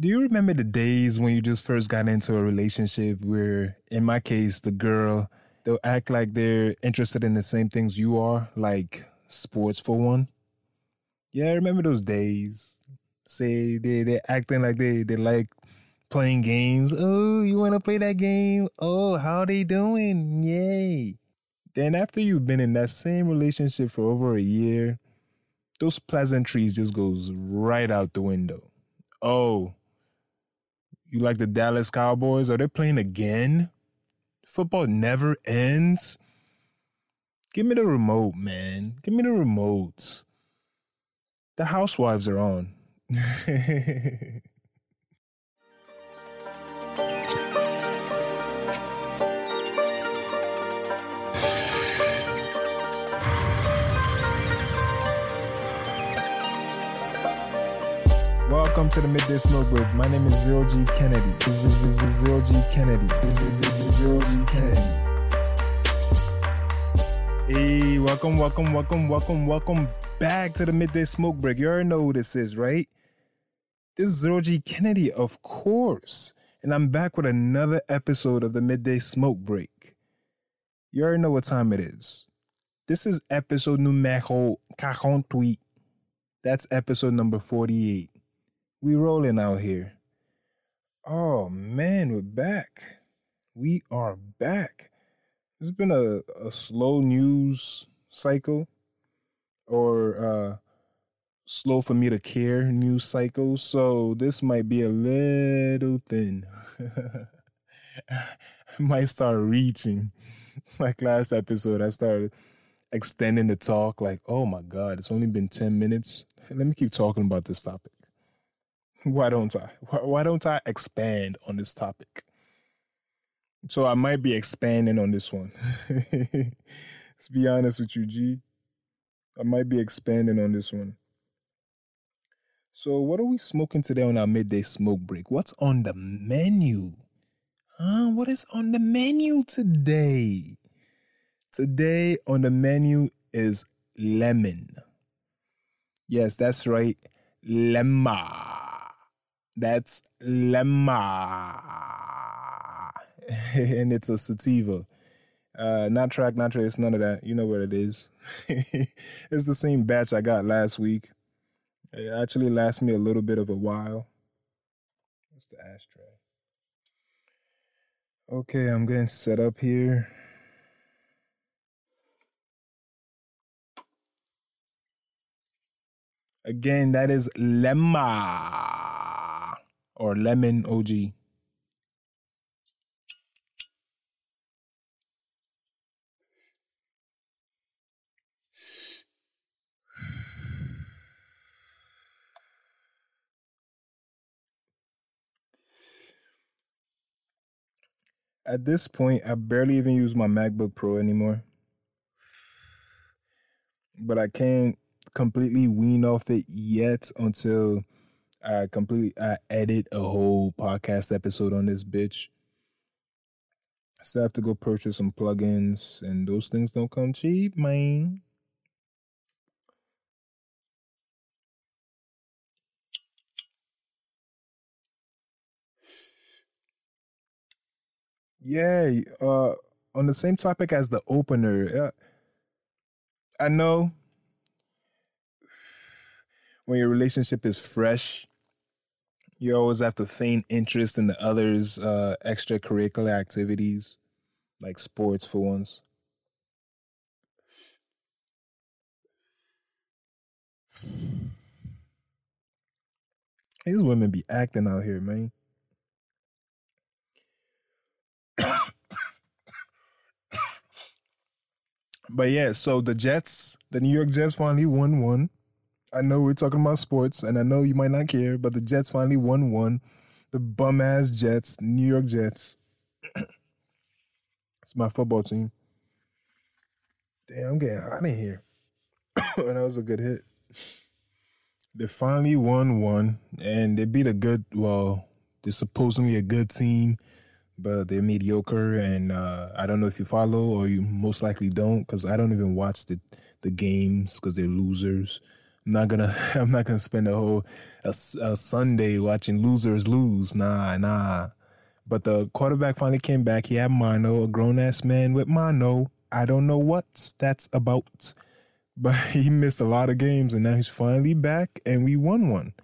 Do you remember the days when you just first got into a relationship where, in my case, the girl, they'll act like they're interested in the same things you are, like sports for one? Yeah, I remember those days. Say they they're acting like they they like playing games. Oh, you want to play that game? Oh, how they doing? Yay! Then after you've been in that same relationship for over a year, those pleasantries just goes right out the window. Oh, you like the Dallas Cowboys? Are they playing again? Football never ends. Give me the remote, man. Give me the remote. The housewives are on. Welcome to the Midday Smoke Break. My name is Zero G Kennedy. This is Zero G Kennedy. This is Zero G Kennedy. Hey, welcome, welcome, welcome, welcome, welcome back to the Midday Smoke Break. You already know who this is, right? This is Zero G Kennedy, of course. And I'm back with another episode of the Midday Smoke Break. You already know what time it is. This is episode numero 48. That's episode number 48. We rolling out here. Oh man, we're back. We are back. It's been a, a slow news cycle or uh slow for me to care news cycle. So this might be a little thin. I might start reaching. Like last episode, I started extending the talk like, oh my God, it's only been 10 minutes. Let me keep talking about this topic. Why don't I? Why, don't I expand on this topic? So I might be expanding on this one. Let's be honest with you, G. I might be expanding on this one. So, what are we smoking today on our midday smoke break? What's on the menu? Huh? What is on the menu today? Today on the menu is lemon. Yes, that's right. Lemma. That's lemma. and it's a sativa. Uh, not track, not trace, none of that. You know what it is. it's the same batch I got last week. It actually lasts me a little bit of a while. What's the ashtray? Okay, I'm getting set up here. Again, that is lemma or lemon OG. At this point, I barely even use my MacBook Pro anymore. But I can't completely wean off it yet until I completely I edit a whole podcast episode on this bitch. Still have to go purchase some plugins, and those things don't come cheap, man. Yeah, uh, on the same topic as the opener, I know when your relationship is fresh, you always have to feign interest in the other's uh, extracurricular activities, like sports for once. These women be acting out here, man. but yeah, so the Jets, the New York Jets finally won one. I know we're talking about sports, and I know you might not care, but the Jets finally won one. The bum ass Jets, New York Jets. it's my football team. Damn, I'm getting hot in here. that was a good hit. They finally won one, and they beat a good, well, they're supposedly a good team, but they're mediocre. And uh, I don't know if you follow or you most likely don't, because I don't even watch the the games because they're losers I'm not gonna I'm not gonna spend a whole a, a Sunday watching losers lose. Nah, nah. But the quarterback finally came back. He had mono, a grown ass man with mono. I don't know what that's about, but he missed a lot of games, and now he's finally back, and we won one.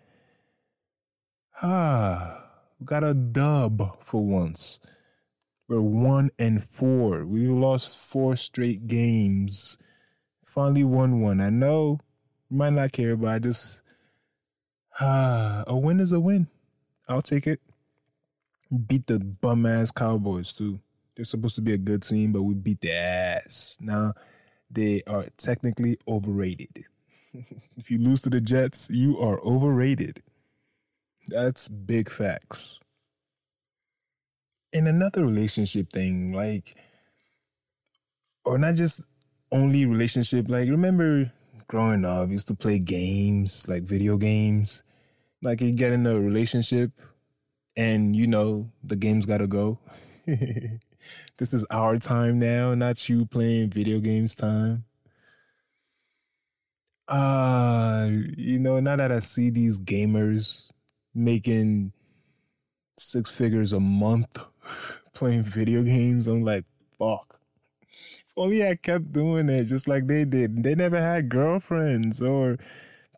Ah, we got a dub for once. We're one and four. We lost four straight games. Finally won one. I know might not care, but I just ah, a win is a win. I'll take it. Beat the bum ass Cowboys too. They're supposed to be a good team, but we beat their ass. Now they are technically overrated. if you lose to the Jets, you are overrated. That's big facts. In another relationship thing, like, or not just only relationship, like, remember growing up, used to play games, like video games. Like, you get in a relationship and, you know, the game's gotta go. this is our time now, not you playing video games time. Uh, you know, now that I see these gamers making six figures a month playing video games. I'm like, fuck. Only I kept doing it just like they did. They never had girlfriends or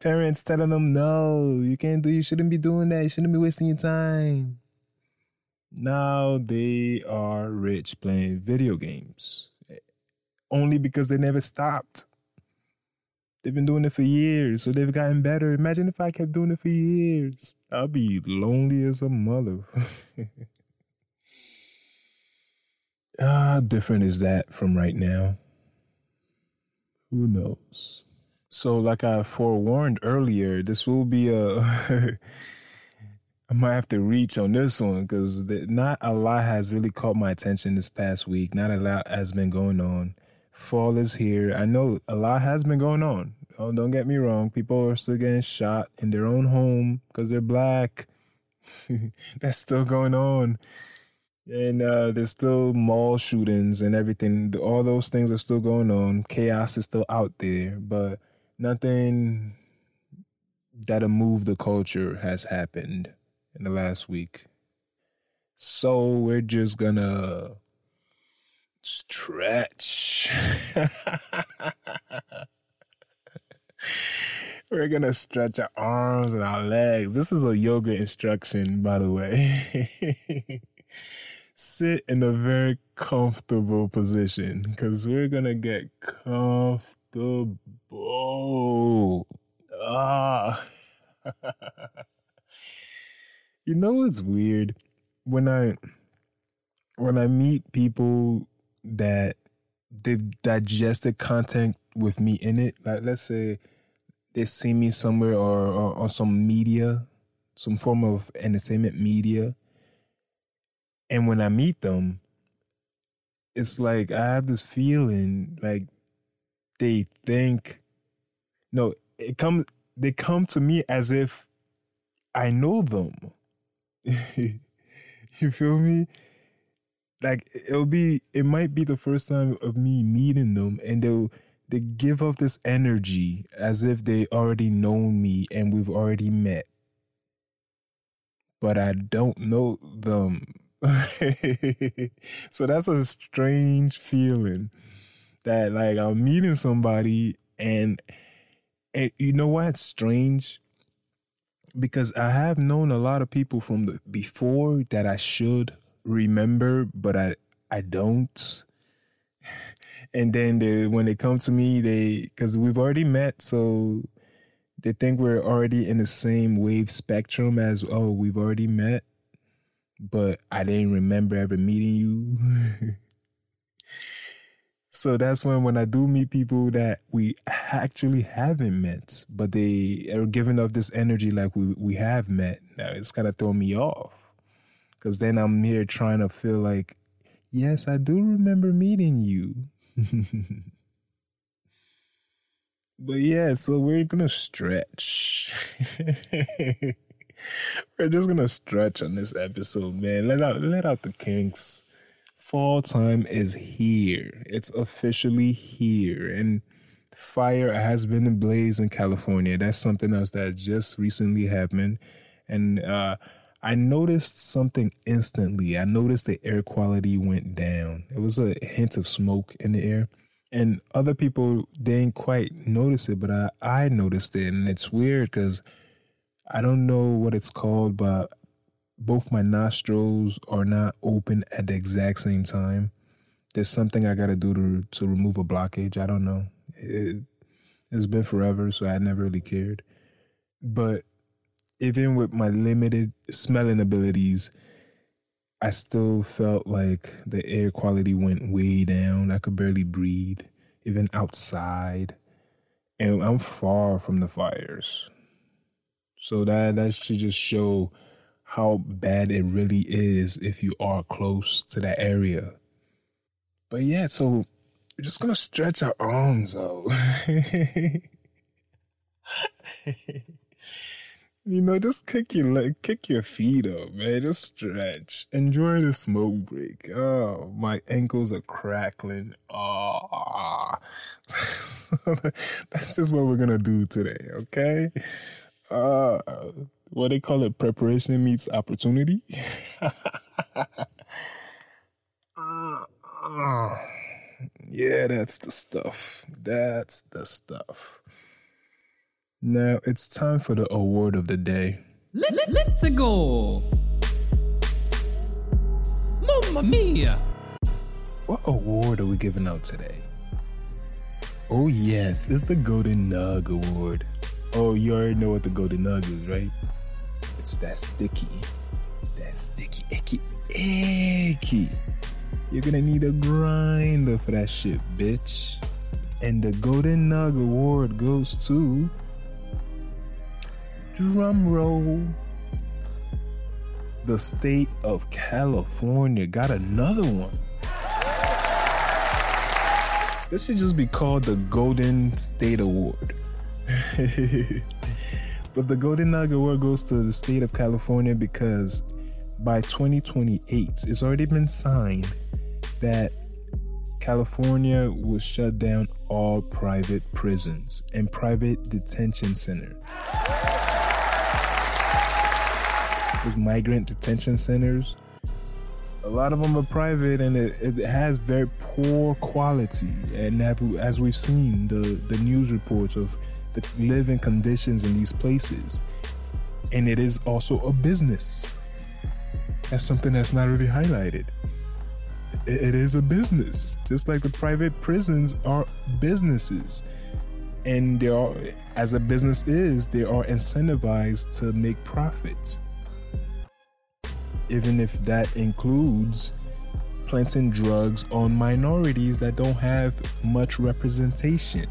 parents telling them, no, you can't do, you shouldn't be doing that. You shouldn't be wasting your time. Now they are rich playing video games eh, only because they never stopped. They've been doing it for years, so they've gotten better. Imagine if I kept doing it for years. I'd be lonely as a mother. How different is that from right now? Who knows? So, like I forewarned earlier, this will be a. I might have to reach on this one because not a lot has really caught my attention this past week. Not a lot has been going on. Fall is here. I know a lot has been going on. Oh, don't get me wrong. People are still getting shot in their own home because they're black. That's still going on. And uh, there's still mall shootings and everything. All those things are still going on. Chaos is still out there, but nothing that'll move the culture has happened in the last week. So we're just gonna stretch. We're gonna stretch our arms and our legs. This is a yoga instruction, by the way. Sit in a very comfortable position because we're gonna get comfortable. Ah. you know what's weird? When I when I meet people that they've digested content with me in it. Like let's say they see me somewhere or, or on some media, some form of entertainment media, and when I meet them, it's like I have this feeling like they think no, it comes they come to me as if I know them. you feel me? Like it'll be it might be the first time of me meeting them and they'll they give off this energy as if they already know me and we've already met. But I don't know them. so that's a strange feeling that like I'm meeting somebody and and you know what's strange? Because I have known a lot of people from the before that I should remember, but I I don't and then they, when they come to me, they because we've already met, so they think we're already in the same wave spectrum as oh we've already met, but I didn't remember ever meeting you. so that's when when I do meet people that we actually haven't met, but they are giving off this energy like we we have met. Now it's kind of throwing me off because then I'm here trying to feel like yes, I do remember meeting you. but yeah, so we're gonna stretch. we're just gonna stretch on this episode, man. Let out let out the kinks. Fall time is here. It's officially here. And fire has been ablaze in California. That's something else that just recently happened. And uh, I noticed something instantly. I noticed the air quality went down. It was a hint of smoke in the air. And other people didn't quite notice it, but I, I noticed it. And it's weird because I don't know what it's called, but both my nostrils are not open at the exact same time. There's something I got to do to to remove a blockage. I don't know. It, it's been forever, so I never really cared. But even with my limited smelling abilities, I still felt like the air quality went way down. I could barely breathe, even outside. And I'm far from the fires. So that that should just show how bad it really is if you are close to that area. But yeah, so we're just gonna stretch our arms out. you know, just kick your leg, kick your feet up, man. Just stretch. Enjoy the smoke break. Oh, my ankles are crackling. Oh, that's just what we're gonna do today, okay? Uh, what they call it, preparation meets opportunity. uh, uh, yeah, that's the stuff. That's the stuff. Now it's time for the award of the day. Let, let, let's go. Mamma mia. What award are we giving out today? Oh, yes, it's the Golden Nug Award. Oh, you already know what the Golden Nug is, right? It's that sticky, that sticky, icky, icky. You're gonna need a grinder for that shit, bitch. And the Golden Nug Award goes to. Drum roll. The state of California got another one. This should just be called the Golden State Award. but the Golden Nug Award goes to the state of California because by 2028, it's already been signed that California will shut down all private prisons and private detention centers. Those migrant detention centers, a lot of them are private and it, it has very poor quality. And as we've seen, the, the news reports of the living conditions in these places. And it is also a business. That's something that's not really highlighted. It is a business, just like the private prisons are businesses. And they are, as a business is, they are incentivized to make profit. Even if that includes planting drugs on minorities that don't have much representation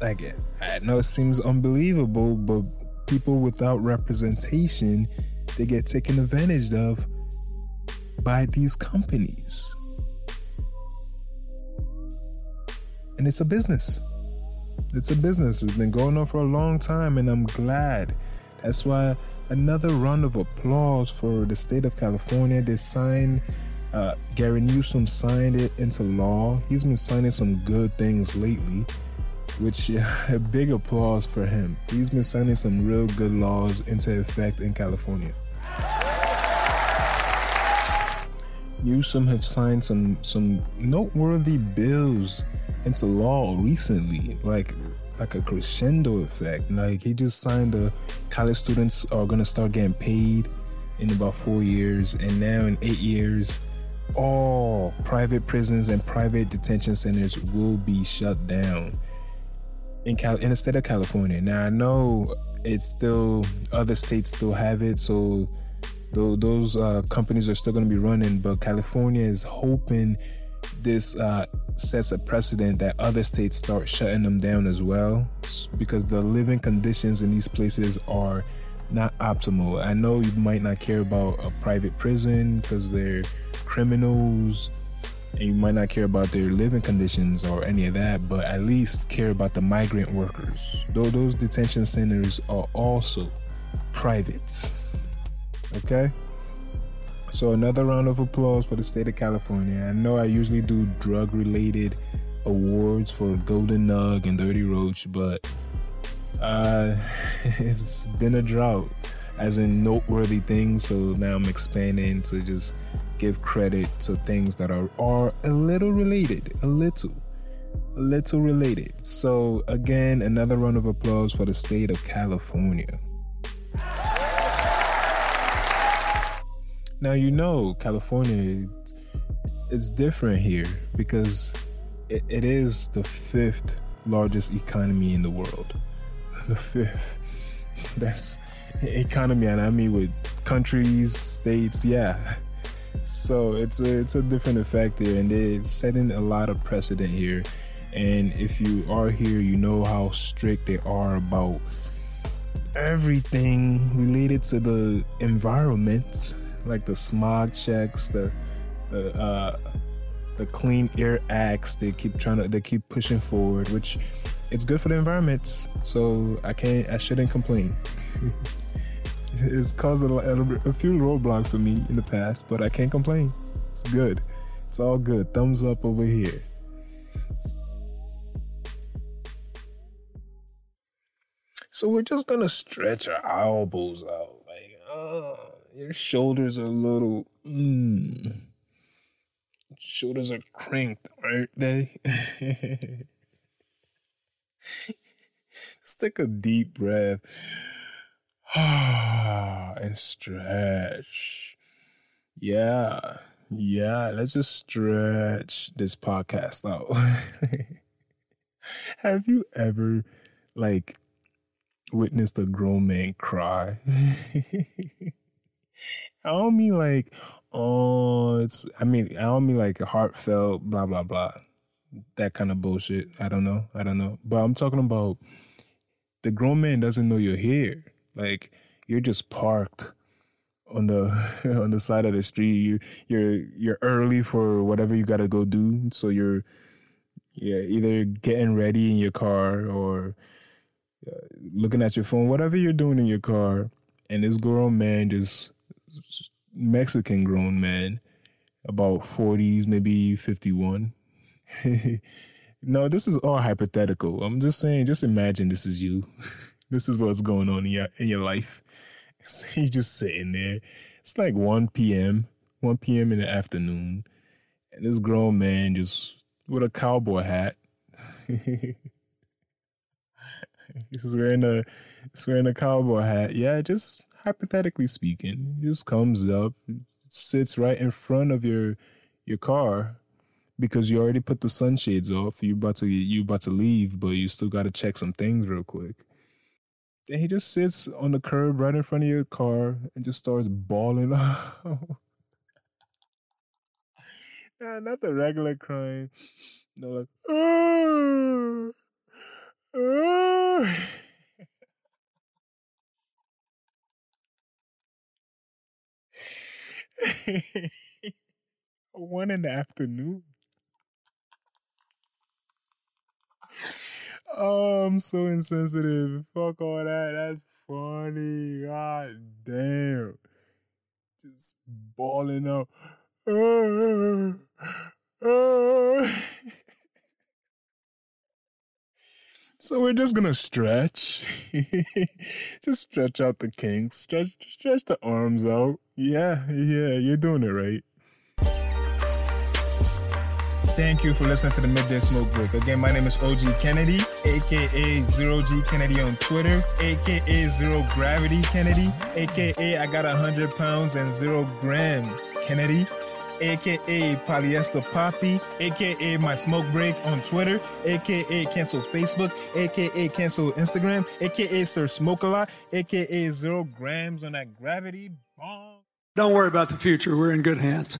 like I know it seems unbelievable, but people without representation they get taken advantage of by these companies. And it's a business. It's a business. It's been going on for a long time, and I'm glad. That's why another round of applause for the state of California. They signed, uh, Gavin Newsom signed it into law. He's been signing some good things lately which a big applause for him. He's been signing some real good laws into effect in California. Newsom have signed some some noteworthy bills into law recently, like like a crescendo effect. Like he just signed the college students are gonna start getting paid in about four years, and now in eight years, all private prisons and private detention centers will be shut down in Cal in the state of California. Now I know it's still other states still have it, so th- those uh, companies are still going to be running. But California is hoping this uh, sets a precedent that other states start shutting them down as well, because the living conditions in these places are not optimal. I know you might not care about a private prison because they're criminals and you might not care about their living conditions or any of that, but at least care about the migrant workers. Though those detention centers are also private. Okay? So another round of applause for the state of California. I know I usually do drug related awards for Golden Nug and Dirty Roach, but uh, it's been a drought, as in noteworthy things. So now I'm expanding to just give credit to things that are are a little related, a little, a little related. So again, another round of applause for the state of California. Now you know California is different here because it, it is the fifth largest economy in the world. The fifth. That's economy, and I mean with countries, states, yeah. So it's a it's a different effect here, and it's setting a lot of precedent here. And if you are here, you know how strict they are about everything related to the environment, like the smog checks, the the uh, the Clean Air Acts. They keep trying to they keep pushing forward, which it's good for the environment. So I can't I shouldn't complain. it's caused a, a, a few roadblocks for me in the past, but I can't complain. It's good. It's all good. Thumbs up over here. So we're just gonna stretch our elbows out, like, uh, your shoulders are a little. Mm shoulders are cranked, aren't they? Let's take a deep breath and stretch. Yeah, yeah, let's just stretch this podcast out. Have you ever, like, witnessed a grown man cry? I don't mean like, oh, it's, I mean, I don't mean like heartfelt, blah, blah, blah. That kind of bullshit. I don't know. I don't know. But I'm talking about the grown man doesn't know you're here. Like, you're just parked on the on the side of the street. You you're you're early for whatever you got to go do. So you're yeah either getting ready in your car or uh, looking at your phone, whatever you're doing in your car, and this grown man just Mexican grown man, about 40s, maybe 51. no, this is all hypothetical. I'm just saying, just imagine this is you. this is what's going on in your in your life. So he's just sitting there. It's like 1 p.m., 1 p.m. in the afternoon. And this grown man just with a cowboy hat. he's wearing a he's wearing a cowboy hat. Yeah, just hypothetically speaking, just comes up, sits right in front of your your car because you already put the sunshades off. You about to you about to leave, but you still got to check some things real quick. Then he just sits on the curb right in front of your car and just starts bawling out. nah, not the regular crying. No, like, oh, oh. One in the afternoon. Oh, I'm so insensitive. Fuck all that. That's funny. God damn. Just balling up. So we're just gonna stretch. just stretch out the kinks. Stretch stretch the arms out. Yeah, yeah, you're doing it right. Thank you for listening to the Midday Smoke Break. Again, my name is OG Kennedy, aka Zero G Kennedy on Twitter, aka Zero Gravity Kennedy, aka I got 100 pounds and zero grams Kennedy, aka Polyester Poppy, aka My Smoke Break on Twitter, aka Cancel Facebook, aka Cancel Instagram, aka Sir Smoke a Lot, aka Zero Grams on that Gravity Bomb. Don't worry about the future. We're in good hands.